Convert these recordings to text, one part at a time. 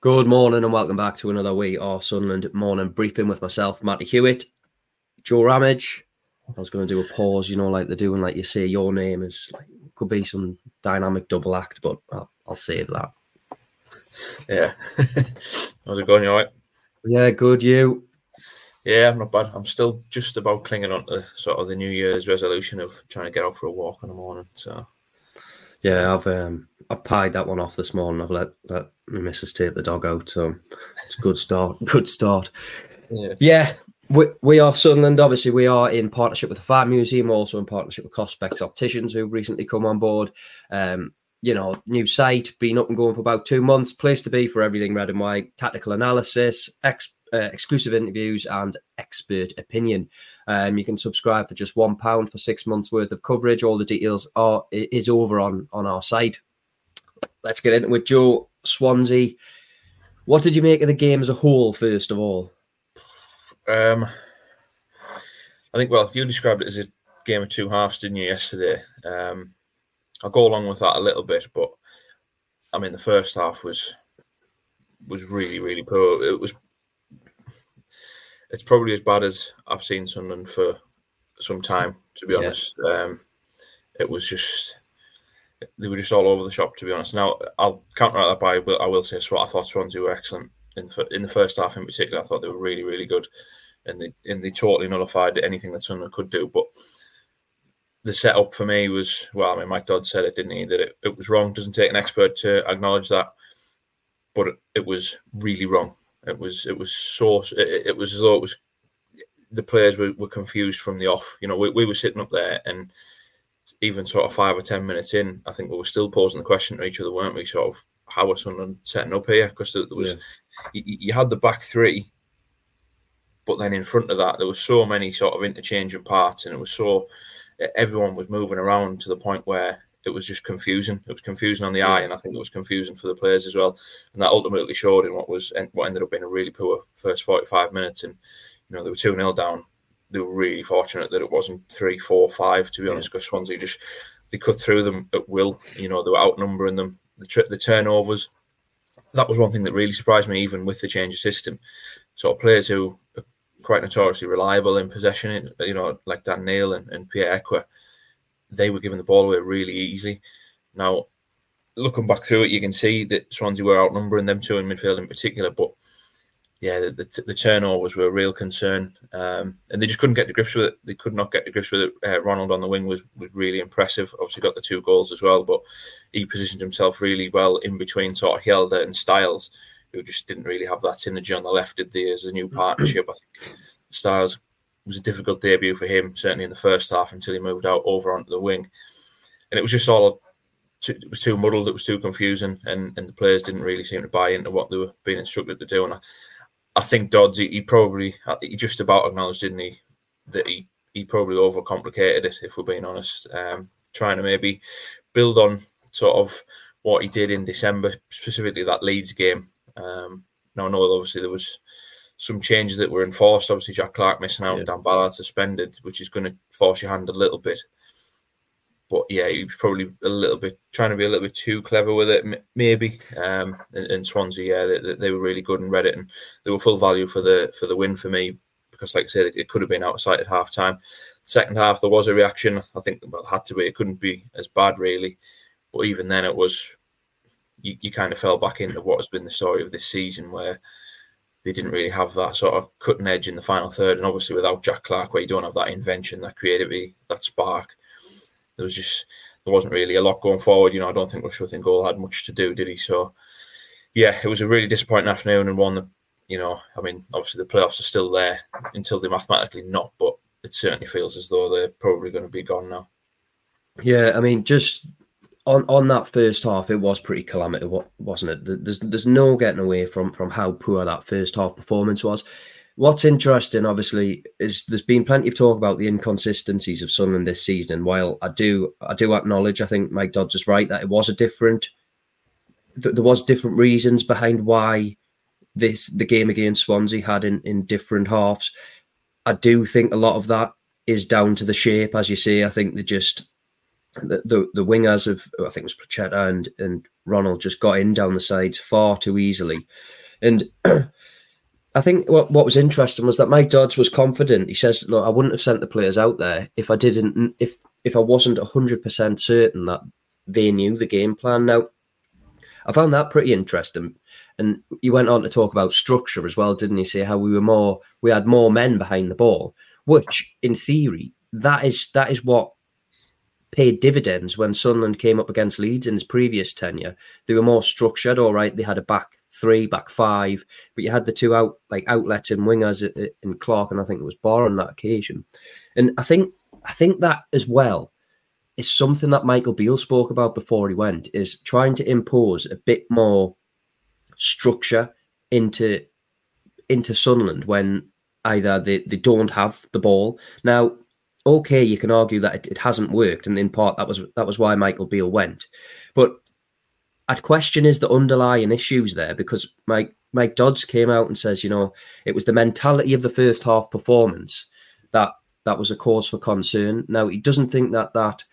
Good morning and welcome back to another We Are Sunderland morning briefing with myself, Matty Hewitt, Joe Ramage. I was going to do a pause, you know, like they're doing, like you say, your name is like could be some dynamic double act, but I'll, I'll save that. Yeah. How's it going? You all right? Yeah, good. You? Yeah, I'm not bad. I'm still just about clinging on to sort of the New Year's resolution of trying to get out for a walk in the morning. So, yeah, I've um, I've pied that one off this morning. I've let let my missus take the dog out, so it's a good start. Good start. yeah. Yeah, we, we are Sunderland. Obviously, we are in partnership with the Fan Museum, also in partnership with Cospex Opticians, who've recently come on board. Um, you know, new site, been up and going for about two months. Place to be for everything red and white, tactical analysis, ex, uh, exclusive interviews, and expert opinion. Um, you can subscribe for just one pound for six months worth of coverage. All the details are is over on on our site. Let's get into it, Joe Swansea. What did you make of the game as a whole, first of all? Um, I think, well, you described it as a game of two halves, didn't you, yesterday? Um, I'll go along with that a little bit, but I mean, the first half was was really, really poor. It was. It's probably as bad as I've seen Sunderland for some time, to be Yeah. honest. Um, it was just they were just all over the shop, to be honest. Now I'll counter that by I will say Swan. I thought Swansea were excellent in the, in the first half, in particular. I thought they were really, really good, and they and they totally nullified anything that Sunderland could do. But the setup for me was well. I mean, Mike Dodds said it, didn't he? That it, it was wrong. Doesn't take an expert to acknowledge that, but it, it was really wrong. It was it was so it, it was as though it was the players were, were confused from the off. You know, we, we were sitting up there and even sort of five or ten minutes in, I think we were still posing the question to each other, weren't we? Sort of how are Sunderland setting up here? Because there, was you, you had the back three, but then in front of that there was so many sort of interchanging parts, and it was so everyone was moving around to the point where it was just confusing. It was confusing on the eye, and I think it was confusing for the players as well. And that ultimately showed in what was what ended up being a really poor first forty-five minutes. And you know they were two 0 down. They were really fortunate that it wasn't three, four, five. To be honest, because Swansea just they cut through them at will. You know they were outnumbering them. The, the turnovers. That was one thing that really surprised me, even with the change of system. Sort of players who are quite notoriously reliable in possession, you know, like Dan Neil and, and Pierre Ekwah, they were giving the ball away really easy. Now, looking back through it, you can see that Swansea were outnumbering them two in midfield in particular, but yeah, the, the, the turnovers were a real concern, um, and they just couldn't get to grips with it. They could not get to grips with it. Uh, Ronald on the wing was was really impressive. Obviously, got the two goals as well, but he positioned himself really well in between sort of Hjelde and Styles, who just didn't really have that synergy on the left, did they? As a new partnership, I think Styles was a difficult debut for him, certainly in the first half until he moved out over onto the wing, and it was just all. Too, it was too muddled. It was too confusing, and, and the players didn't really seem to buy into what they were being instructed to do. And I, I think Dodds, he, he probably he just about acknowledged, didn't he, that he he probably overcomplicated it. If we're being honest, um, trying to maybe build on sort of what he did in December, specifically that Leeds game. Um, now I know obviously there was some changes that were enforced. Obviously, Jack Clarke missing out, Yeah. Dan Ballard suspended, which is going to force your hand a little bit. But yeah, he was probably a little bit trying to be a little bit too clever with it, maybe. Um, and, and Swansea, yeah, they- they, were really good and read it, and they were full value for the for the win for me because, like I said, it, could have been outside at half time. Second half, there was a reaction. I think well, it had to be. It couldn't be as bad, really. But even then, it was you, you kind of fell back into what has been the story of this season, where they didn't really have that sort of cutting edge in the final third, and obviously without Jack Clarke, where you don't have that invention, that creativity, that spark, there was just there wasn't really a lot going forward. You know, I don't think Rushworth in goal had much to do, did he? So yeah, it was a really disappointing afternoon and one that you know, I mean, obviously the playoffs are still there until they're mathematically not, but it certainly feels as though they're probably going to be gone now. Yeah, I mean, just on on that first half, it was pretty calamitous, wa- wasn't it? There's there's no getting away from from how poor that first half performance was. What's interesting, obviously, is there's been plenty of talk about the inconsistencies of Sunderland this season. And while I do I do acknowledge, I think Mike Dodds is right that it was a different. th- There was different reasons behind why this the game against Swansea had in in different halves. I do think a lot of that is down to the shape, as you say. I think they just the, the, the wingers of I think it was Procetta and and Ronald just got in down the sides far too easily, and I think what what was interesting was that Mike Dodds was confident. He says, "Look, I wouldn't have sent the players out there if I didn't if if I wasn't hundred percent certain that they knew the game plan." Now, I found that pretty interesting, and he went on to talk about structure as well, didn't he? Say how we were more we had more men behind the ball, which in theory that is that is what paid dividends when Sunderland came up against Leeds in his previous tenure. They were more structured. All right, they had a back three, back five, but you had the two out like outlets and wingers uh, uh, in Clarke, and I think it was Ba on that occasion. And I think I think that as well is something that Michael Beale spoke about before he went is trying to impose a bit more structure into into Sunderland when either they, they don't have the ball. Now, okay, you can argue that it, it hasn't worked, and in part that was that was why Michael Beale went. But I'd question is the underlying issues there because Mike Mike Dodds came out and says, you know, it was the mentality of the first half performance that that was a cause for concern. Now he doesn't think that that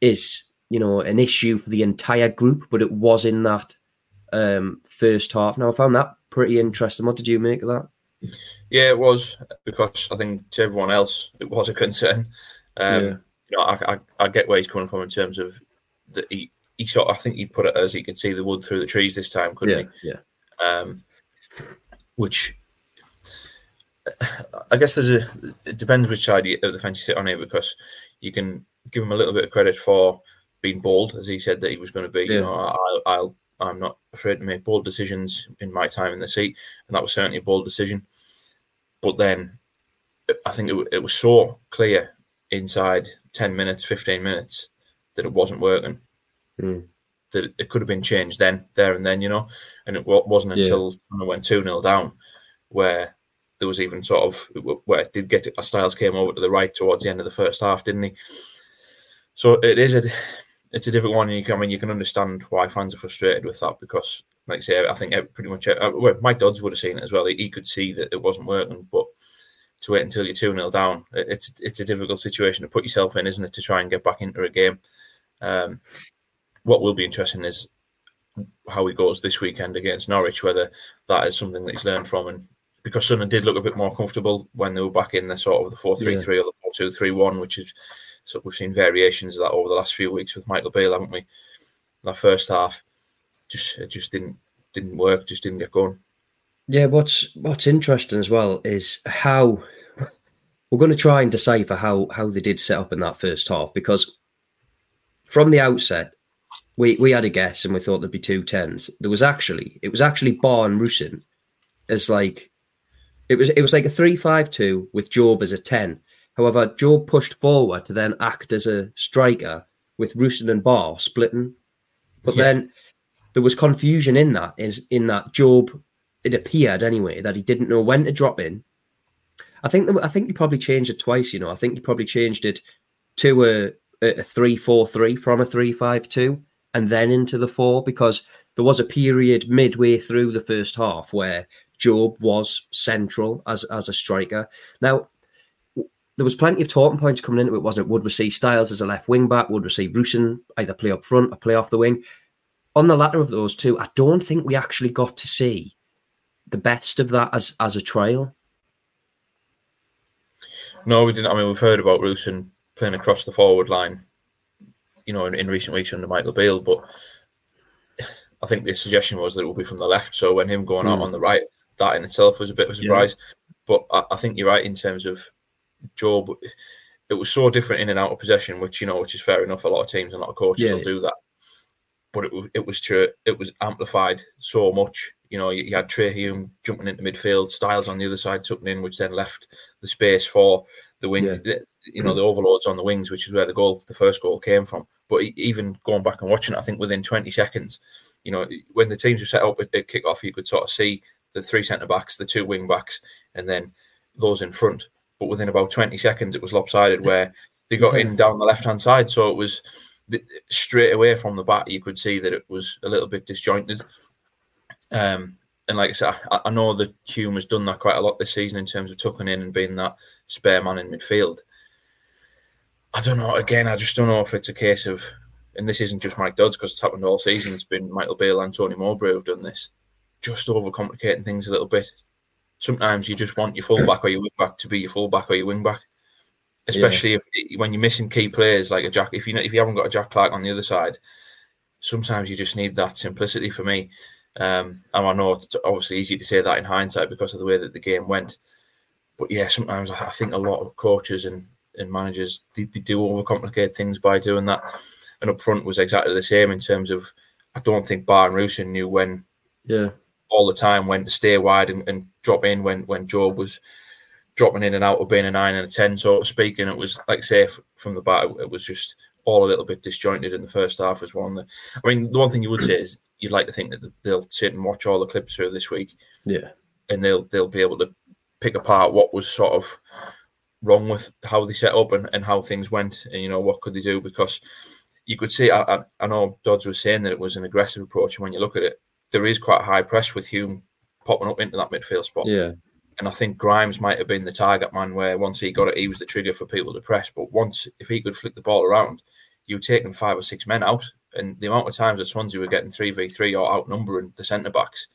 is you know an issue for the entire group, but it was in that um, first half. Now I found that pretty interesting. What did you make of that? Yeah, it was because I think to everyone else it was a concern. Um, yeah. You know, I, I, I, get where he's coming from in terms of that he he sort of, I think he put it as he could see the wood through the trees this time, couldn't yeah, he? Yeah. Um, which I guess there's a it depends which side of the fence you sit on here because you can give him a little bit of credit for being bold, as he said that he was going to be. Yeah. You know, I'll, I'll I'm not afraid to make bold decisions in my time in the seat, and that was certainly a bold decision. But then, I think it, it was so clear inside ten minutes, fifteen minutes that it wasn't working, mm. that it could have been changed then, there and then, you know. And it wasn't until yeah. I went 2 0 down where there was even sort of where it did get it, Styles came over to the right towards the end of the first half, didn't he? So it is a it's a different one. You can, I mean, you can understand why fans are frustrated with that because, like I say, I think pretty much uh, well, Mike Dodds would have seen it as well. He, he, could see that it wasn't working, but to wait until you're two 0 down, it's it's a difficult situation to put yourself in, isn't it? To try and get back into a game. Um, what will be interesting is how he goes this weekend against Norwich, whether that is something that he's learned from. And because Sunderland did look a bit more comfortable when they were back in the sort of the 4 3 3 or the 4 2 3 1, which is so we've seen variations of that over the last few weeks with Michael Beale, haven't we? That first half just it just didn't didn't work, just didn't get going. Yeah, what's what's interesting as well is how we're going to try and decipher how how they did set up in that first half because from the outset we we had a guess and we thought there'd be two tens. There was actually it was actually Ba and Rusyn as like it was it was like a three five two with Jobe as a ten. However, Jobe pushed forward to then act as a striker with Rusyn and Ba splitting. But yeah. then there was confusion in that is in that Jobe it appeared anyway that he didn't know when to drop in. I think that, I think he probably changed it twice. You know, I think he probably changed it to a, a three four three from a three five two and then into the four because there was a period midway through the first half where Jobe was central as as a striker. Now, there was plenty of talking points coming into it, wasn't it? Would we see Styles as a left wing back? Would we see Rusyn either play up front or play off the wing? On the latter of those two, I don't think we actually got to see the best of that as as a trial. No, we didn't. I mean, we've heard about Rusyn playing across the forward line you know, in, in recent weeks under Michael Beale. But I think the suggestion was that it would be from the left. So when him going mm. out hmm. on the right, that in itself was a bit of a surprise. Yeah. But I, I, think you're right in terms of Jobe. It was so different in and out of possession, which you know, which is fair enough. A lot of teams and a lot of coaches yeah. will do that. But it, it was true. It was amplified so much. You know, you, you had Trai Hume jumping into midfield, Styles on the other side tucking in, which then left the space for the wing. Yeah. You know, the overloads on the wings, which is where the goal, the first goal, came from. But even going back and watching it, I think within 20 seconds, you know, when the teams were set up at, kick off, you could sort of see the three centre backs, the two wing backs, and then those in front. But within about 20 seconds, it was lopsided where they got in down the left hand side. So it was straight away from the bat, you could see that it was a little bit disjointed. Um, and like I said, I, I, know that Hume has done that quite a lot this season in terms of tucking in and being that spare man in midfield. I don't know. Again, I just don't know if it's a case of, and this isn't just Mike Dodds because it's happened all season. It's been Michael Beale and Tony Mowbray who've done this, just overcomplicating things a little bit. Sometimes you just want your fullback or your wingback to be your fullback or your wingback, especially yeah. if when you're missing key players like a Jack. If you if you haven't got a Jack Clarke on the other side, sometimes you just need that simplicity. For me, um, and I know it's obviously easy to say that in hindsight because of the way that the game went. But yeah, sometimes I think a lot of coaches and, and managers they, they do overcomplicate things by doing that. And up front was exactly the same in terms of I don't think Ba and Rusyn knew when yeah all the time when to stay wide and, and drop in when when Jobe was dropping in and out of being a nine and a ten, so to speak. And it was like say from the back, it was just all a little bit disjointed in the first half as well. I mean, the one thing you would say is you'd like to think that they'll sit and watch all the clips through this week. Yeah. And they'll they'll be able to pick apart what was sort of wrong with how they set up and, and how things went and you know what could they do? Because you could see I, I know Dodds was saying that it was an aggressive approach and when you look at it there is quite high press with Hume popping up into that midfield spot. Yeah. And I think Grimes might have been the target man where once he got it he was the trigger for people to press. But once if he could flick the ball around you were taking five or six men out. And the amount of times that Swansea were getting three v three or outnumbering the centre backs,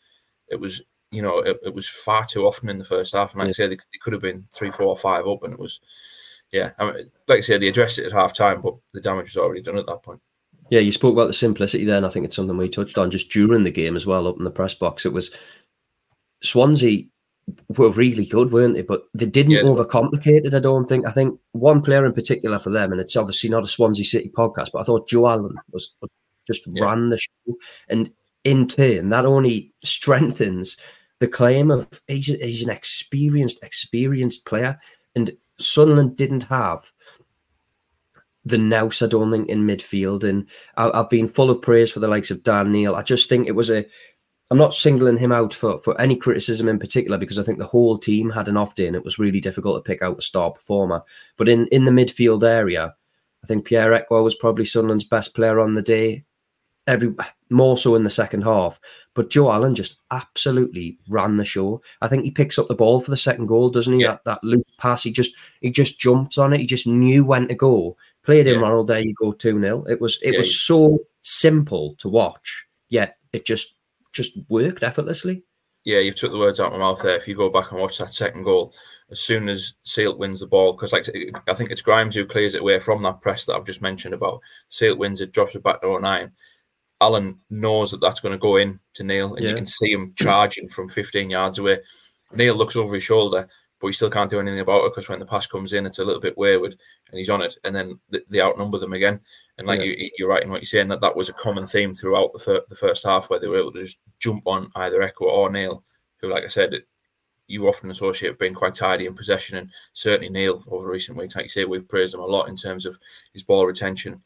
it was you know it, it, was far too often in the first half. And like yeah. I say, they, they, could have been three, four, five up, and it was yeah. I mean, like I say, they addressed it at half time, but the damage was already done at that point. Yeah, you spoke about the simplicity there, and I think it's something we touched on just during the game as well, up in the press box. It was Swansea were really good, weren't they? But they didn't yeah. overcomplicate it, I don't think. I think one player in particular for them, and it's obviously not a Swansea City podcast, but I thought Joe Allen was just yeah. ran the show. And in turn, that only strengthens the claim of he's, he's an experienced, experienced player. And Sunderland didn't have the nous, I don't think, in midfield. And I, have been full of praise for the likes of Dan Neil. I just think it was a I'm not singling him out for, for any criticism in particular because I think the whole team had an off day and it was really difficult to pick out a star performer. But in, in the midfield area, I think Pierre Ekwah was probably Sunderland's best player on the day, every more so in the second half. But Joe Allen just absolutely ran the show. I think he picks up the ball for the second goal, doesn't he? Yeah. That that loose pass, he just he just jumps on it. He just knew when to go. Played in yeah. Ronald, there you go, 2 0. It was it yeah, was so simple to watch, yet it just just worked effortlessly. Yeah, you've took the words out of my mouth there. If you go back and watch that second goal, as soon as Seelt wins the ball, because like I think it's Grimes who clears it away from that press that I've just mentioned about. Seelt wins it, drops it back to O'Nien. Allen knows that that's going to go in to Neil, and yeah. you can see him charging from 15 yards away. Neil looks over his shoulder, but he still can't do anything about it because when the pass comes in, it's a little bit wayward, and he's on it, and then they outnumber them again. And like yeah. you, are right in what you're saying that that was a common theme throughout the fir- the first half where they were able to just jump on either Ekwah or Neil, who, like I said, you often associate with being quite tidy in possession, and certainly Neil over recent weeks, like you say, we've praised him a lot in terms of his ball retention.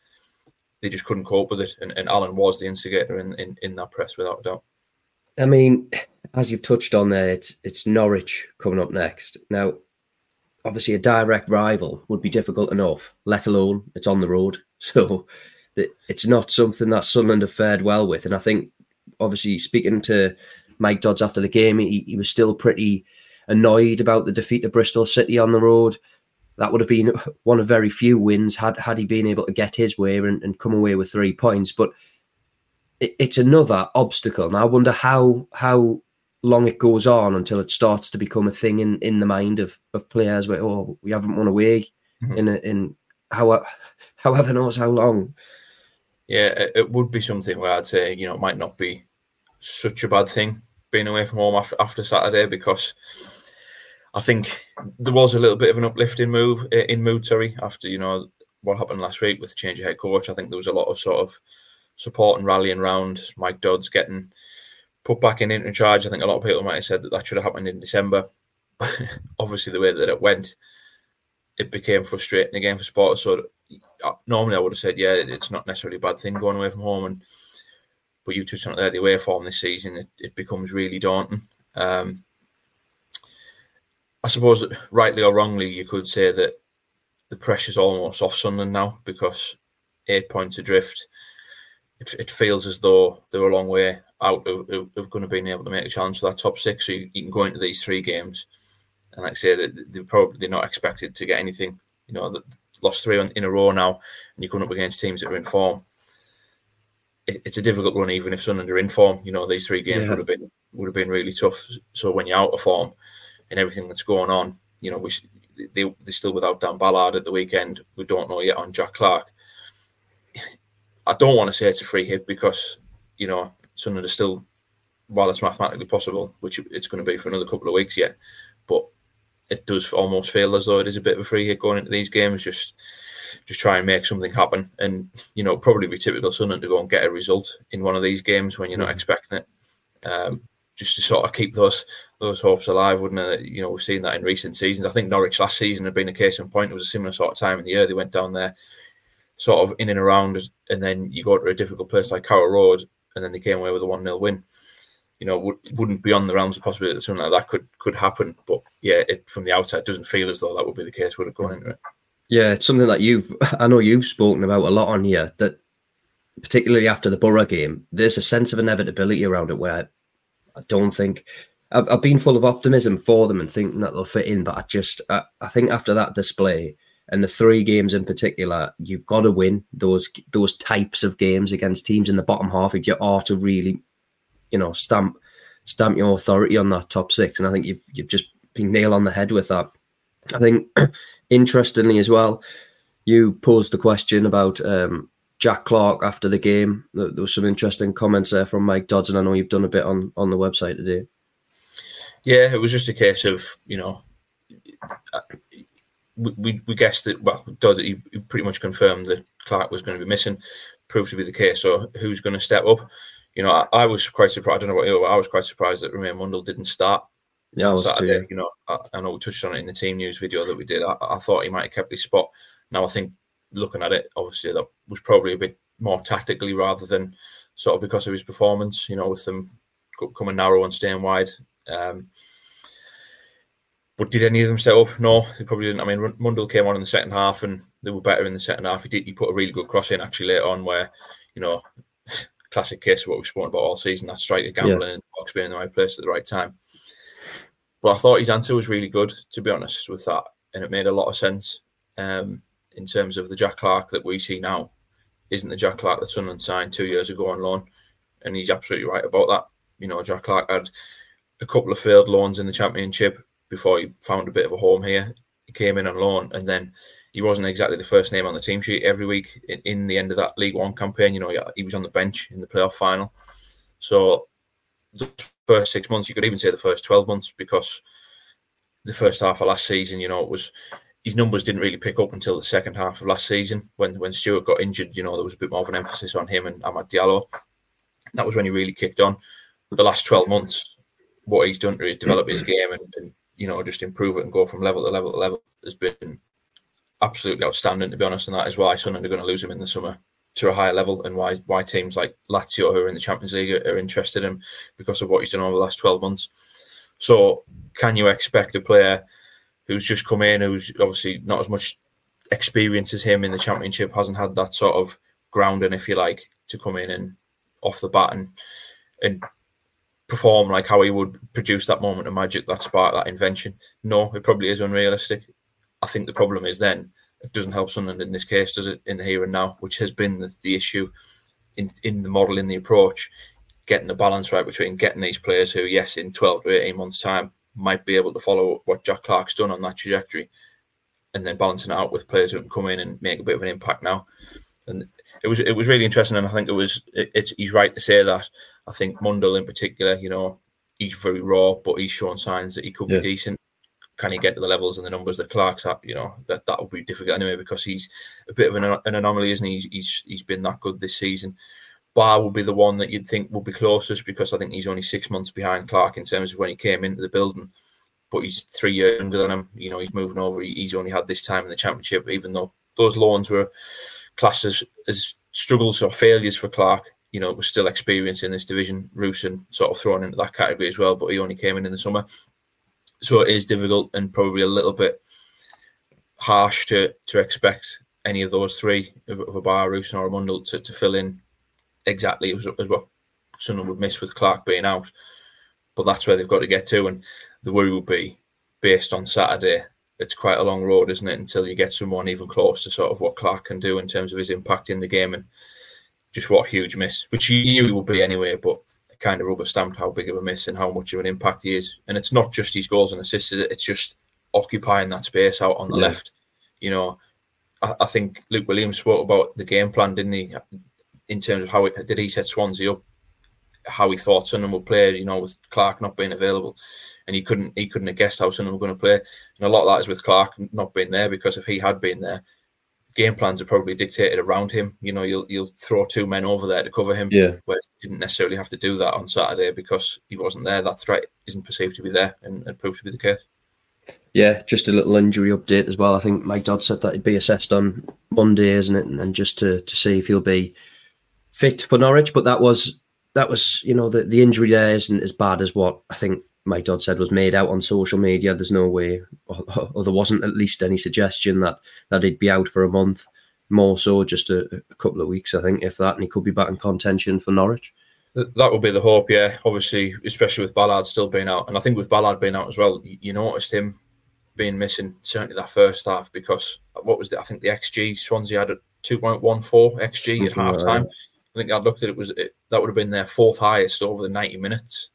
They just couldn't cope with it, and, and Allen was the instigator in, in, in that press without a doubt. I mean, as you've touched on there, it's, it's Norwich coming up next. Now, obviously, a direct rival would be difficult enough, let alone it's on the road. So it's not something that Sunderland have fared well with. And I think, obviously, speaking to Mike Dodds after the game, he, he was still pretty annoyed about the defeat of Bristol City on the road. That would have been one of very few wins had had he been able to get his way and, and come away with three points. But it, it's another obstacle. And I wonder how how long it goes on until it starts to become a thing in, in the mind of, of players where oh we haven't won away mm-hmm. in a, in how, however knows how long. Yeah, it would be something where I'd say, you know, it might not be such a bad thing being away from home after, after Saturday because I think there was a little bit of an uplifting move in mood, sorry, after, you know, what happened last week with the change of head coach. I think there was a lot of sort of support and rallying around Mike Dodds getting put back in into charge. I think a lot of people might have said that that should have happened in December. Obviously, the way that it went, it became frustrating again for supporters. So uh, normally I would have said, yeah, it's not necessarily a bad thing going away from home. And but you on it there, the away form this season, it, it becomes really daunting. Um, I suppose, rightly or wrongly, you could say that the pressure's almost off Sunderland now because eight points adrift. It, it feels as though they're a long way out of, of, of going to being able to make a challenge for that top six. So you, you can go into these three games and like I say, that they're probably not expected to get anything. You know, lost three in a row now, and you're going up against teams that are in form. It, it's a difficult one, even if Sunderland are in form. You know, these three games yeah. would have been would have been really tough. So when you're out of form and everything that's going on, you know, we they, they're still without Dan Ballard at the weekend. We don't know yet on Jack Clarke. I don't want to say it's a free hit because you know Sunderland are still, while it's mathematically possible, which it's going to be for another couple of weeks yet, but it does almost feel as though it is a bit of a free hit going into these games. Just just try and make something happen, and you know probably be typical Sunderland to go and get a result in one of these games when you're not mm. expecting it. Um, just to sort of keep those those hopes alive, wouldn't it? You know, we've seen that in recent seasons. I think Norwich last season had been a case in point. It was a similar sort of time in the year. They went down there, sort of in and around, and then you go to a difficult place like Carrow Road, and then they came away with a one 0 win. You know, would, wouldn't be on the realms of possibility that something like that could could happen. But yeah, it, from the outside, doesn't feel as though that would be the case. Would have gone into it. Yeah, it's something that you've I know you've spoken about a lot on here. That particularly after the Boro game, there's a sense of inevitability around it where I don't think I've, I've, been full of optimism for them and thinking that they'll fit in, but I just I, I think after that display and the three games in particular, you've got to win those those types of games against teams in the bottom half if you are to really, you know, stamp stamp your authority on that top six. And I think you've you've just been nail on the head with that. I think interestingly as well, you posed the question about um, Jack Clarke after the game. There was some interesting comments there from Mike Dodds, and I know you've done a bit on on the website today. Yeah, it was just a case of you know, uh, we we, guessed that well, Dodds he, pretty much confirmed that Clarke was going to be missing, proved to be the case. So who's going to step up? You know, I, I was quite surprised. I don't know what you were, I was quite surprised that Romaine Mundle didn't start. Yeah, I was Saturday. Too, You know, I, I, know we touched on it in the team news video that we did. I, I thought he might have kept his spot. Now I think looking at it, obviously that was probably a bit more tactically rather than sort of because of his performance. You know, with them coming narrow and staying wide. Um, but did any of them set up? No, they probably didn't. I mean, Mundle came on in the second half and they were better in the second half. He did. He put a really good cross in actually later on, where you know, classic case of what we've spoken about all season. That striker gambling yeah. and box being in the right place at the right time. But I thought his answer was really good, to be honest, with that, and it made a lot of sense. Um, in terms of the Jack Clarke that we see now isn't the Jack Clarke that Sunderland signed two years ago on loan. And he's absolutely right about that. You know, Jack Clarke had a couple of failed loans in the championship before he found a bit of a home here. He came in on loan and then he wasn't exactly the first name on the team sheet every week in, in the end of that League One campaign. You know, he was on the bench in the playoff final. So the first six months, you could even say the first 12 months because the first half of last season, you know, it was his numbers didn't really pick up until the second half of last season when when Stewart got injured. You know, there was a bit more of an emphasis on him and Amad Diallo. That was when he really kicked on. The last twelve months, what he's done to develop his game and, and you know just improve it and go from level to level to level has been absolutely outstanding. To be honest, and that is why Sunderland are going to lose him in the summer to a higher level, and why why teams like Lazio who are in the Champions League are, are interested in him because of what he's done over the last twelve months. So, can you expect a player? Who's just come in, who's obviously not as much experience as him in the championship, hasn't had that sort of grounding, if you like, to come in and off the bat and and perform like how he would produce that moment of magic, that spark, that invention. No, it probably is unrealistic. I think the problem is then it doesn't help Sunderland in this case, does it? In the here and now, which has been the, the issue in in the model, in the approach, getting the balance right between getting these players who, yes, in twelve to eighteen months' time might be able to follow what Jack Clarke's done on that trajectory, and then balancing it out with players who can come in and make a bit of an impact now. And it was it was really interesting, and I think it was it, it's he's right to say that. I think Mundle in particular, you know, he's very raw, but he's shown signs that he could yeah. be decent. Can he get to the levels and the numbers that Clarke's at? You know, that that would be difficult anyway because he's a bit of an, an anomaly, isn't he? He's, he's he's been that good this season. Ba will be the one that you'd think will be closest because I think he's only six months behind Clarke in terms of when he came into the building. But he's three years younger than him. You know, he's moving over. He's only had this time in the championship, even though those loans were classed as, as struggles or failures for Clarke. You know, was still experienced in this division. Rusyn sort of thrown into that category as well, but he only came in in the summer. So it is difficult and probably a little bit harsh to to expect any of those three of, of a Ba, Rusyn, or a Mundle to, to fill in exactly as, as what Sunderland would miss with Clarke being out. But that's where they've got to get to. And the worry would be based on Saturday it's quite a long road, isn't it? Until you get someone even close to sort of what Clarke can do in terms of his impact in the game and just what a huge miss, which you knew he would be anyway, but it kind of rubber stamped how big of a miss and how much of an impact he is. And it's not just his goals and assists, it's just occupying that space out on the yeah. left. You know, I, I, think Luke Williams spoke about the game plan, didn't he? In terms of how it, did he set Swansea up, how he thought Sunderland would play, you know, with Clarke not being available and he couldn't he couldn't have guessed how Sunderland were going to play. And a lot of that is with Clarke not being there because if he had been there, game plans are probably dictated around him. You know, you'll you'll throw two men over there to cover him. Yeah. Where didn't necessarily have to do that on Saturday because he wasn't there. That threat isn't perceived to be there, and it proved to be the case. Yeah, just a little injury update as well. I think Mike Dodds said that he'd be assessed on Monday, isn't it? And just to to see if he'll be fit for Norwich. But that was that was you know the the injury there isn't as bad as what I think Mike Dodds said was made out on social media. There's no way, or, or, there wasn't at least any suggestion that that he'd be out for a month. More so, just a, a, couple of weeks, I think, if that, and he could be back in contention for Norwich. That would be the hope, yeah. Obviously, especially with Ballard still being out, and I think with Ballard being out as well, you, you noticed him being missing certainly that first half because what was it? I think the XG Swansea had a two point one four XG Something at half time. Like I think I looked at it was it, that would have been their fourth highest over the ninety minutes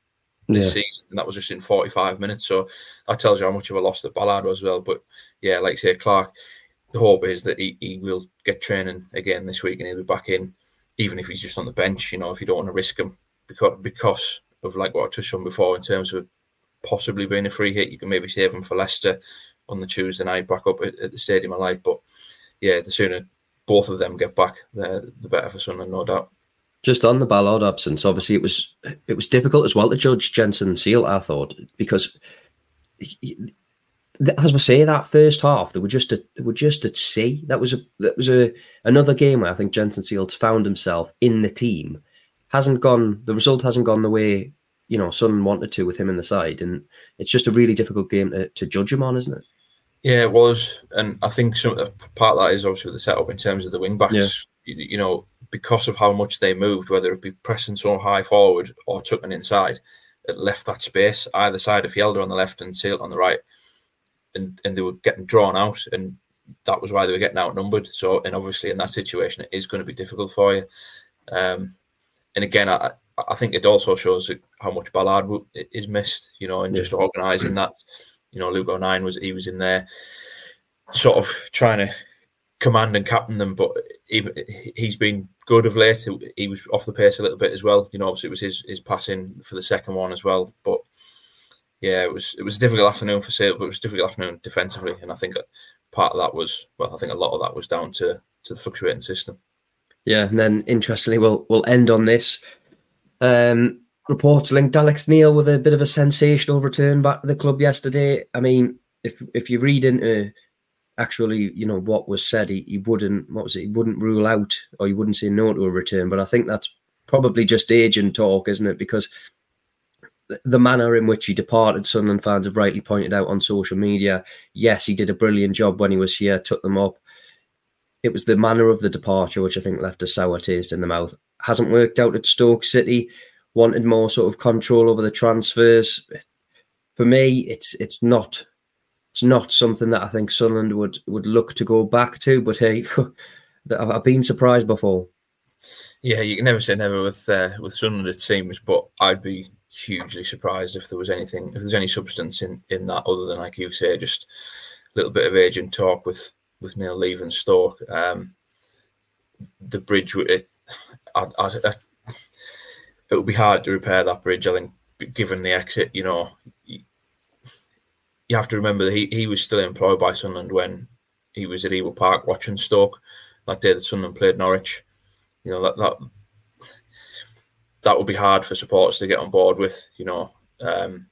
this yeah. season, and that was just in 45 minutes. So that tells you how much of a loss that Ballard was as well. But yeah, like say Clarke, the hope is that he, he will get training again this week and he'll be back in, even if he's just on the bench. You know, if you don't want to risk him because because of like what I touched on before in terms of possibly being a free hit, you can maybe save him for Leicester on the Tuesday night back up at, at the Stadium of Light. But yeah, the sooner both of them get back, the, the better for Sunderland, no doubt. Just on the Ballard absence, obviously it was it was difficult as well to judge Jenson Seelt. I thought because, as we say, that first half they were just a they were just at sea. That was a that was a another game where I think Jenson Seelt's found himself in the team. Hasn't gone the result hasn't gone the way you know Sun wanted to with him in the side, and it's just a really difficult game to, to judge him on, isn't it? Yeah, it was, and I think some part of that is obviously the setup in terms of the wing backs. Yeah. You, you know, because of how much they moved, whether it be pressing so high forward or tucking inside, it left that space either side of Hjelde on the left and Seelt on the right, and and they were getting drawn out, and that was why they were getting outnumbered. So, and obviously in that situation, it is going to be difficult for you. Um, and again, I I think it also shows how much Ballard is missed, you know, and just organising that. You know, Luke O'Nien was he was in there, sort of trying to command and captain them, but even he's been good of late. He was off the pace a little bit as well. You know, obviously it was his his passing for the second one as well. But yeah, it was it was a difficult afternoon for Seelt, but it was a difficult afternoon defensively, and I think part of that was well, I think a lot of that was down to to the fluctuating system. Yeah, and then interestingly, we'll we'll end on this. Um, reports linked Alex Neil with a bit of a sensational return back to the club yesterday. I mean, if if you read into actually, you know, what was said, he, he wouldn't, what was it, he wouldn't rule out or he wouldn't say no to a return. But I think that's probably just agent talk, isn't it? Because the manner in which he departed, Sunderland fans have rightly pointed out on social media. Yes, he did a brilliant job when he was here, took them up. It was the manner of the departure which I think left a sour taste in the mouth. Hasn't worked out at Stoke City. Wanted more sort of control over the transfers. For me, it's it's not it's not something that I think Sunderland would would look to go back to. But hey, I've been surprised before. Yeah, you can never say never with uh, with Sunderland it seems, but I'd be hugely surprised if there was anything, if there's any substance in in that other than like you say, just a little bit of agent talk with with Neil leaving Stoke. Um, the bridge, it, I, I, I, it would be hard to repair that bridge. I think, given the exit, you know, you have to remember that he, he was still employed by Sunderland when he was at Ewood Park watching Stoke that day that Sunderland played Norwich. You know that that that would be hard for supporters to get on board with. You know, um,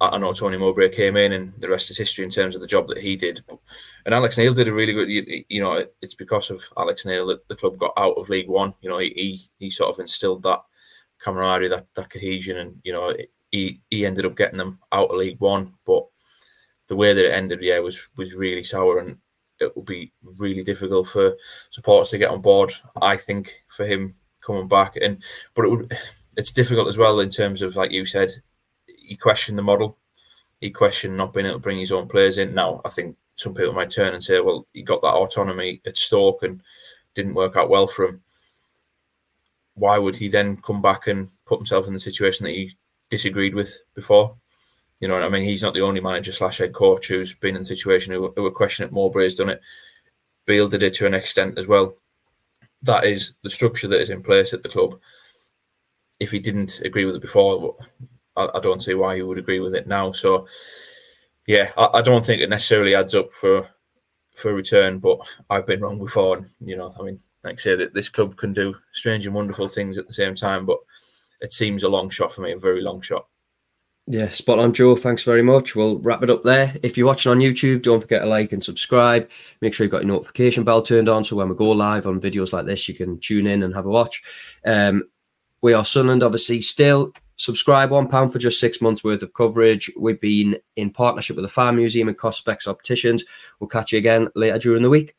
I, I, know Tony Mowbray came in, and the rest is history in terms of the job that he did. And Alex Neil did a really good. You, you know, it's because of Alex Neil that the club got out of League One. You know, he he, he sort of instilled that camaraderie, that that cohesion, and you know, he he ended up getting them out of League One, but the way that it ended, yeah, was was really sour, and it will be really difficult for supporters to get on board. I think for him coming back, and but it would, it's difficult as well in terms of like you said, he questioned the model. he questioned not being able to bring his own players in. Now, I think some people might turn and say, well, he got that autonomy at Stoke and didn't work out well for him. Why would he then come back and put himself in the situation that he disagreed with before? You know, I mean, he's not the only manager slash head coach who's been in a situation who, who were questioning it. has done it. Beale did it to an extent as well. That is the structure that is in place at the club. If he didn't agree with it before, I, I don't see why he would agree with it now. So, yeah, I, I, don't think it necessarily adds up for for a return. But I've been wrong before, and you know, I mean, like I say, that this club can do strange and wonderful things at the same time. But it seems a long shot for me, a very long shot. Yeah, spot on, Joe. Thanks very much. We'll wrap it up there. If you're watching on YouTube, don't forget to like and subscribe. Make sure you've got your notification bell turned on so when we go live on videos like this, you can tune in and have a watch. Um, we are Sunderland, obviously, still subscribe one pound for just six months worth of coverage. We've been in partnership with the Fan Museum and Cost Specs Opticians. We'll catch you again later during the week.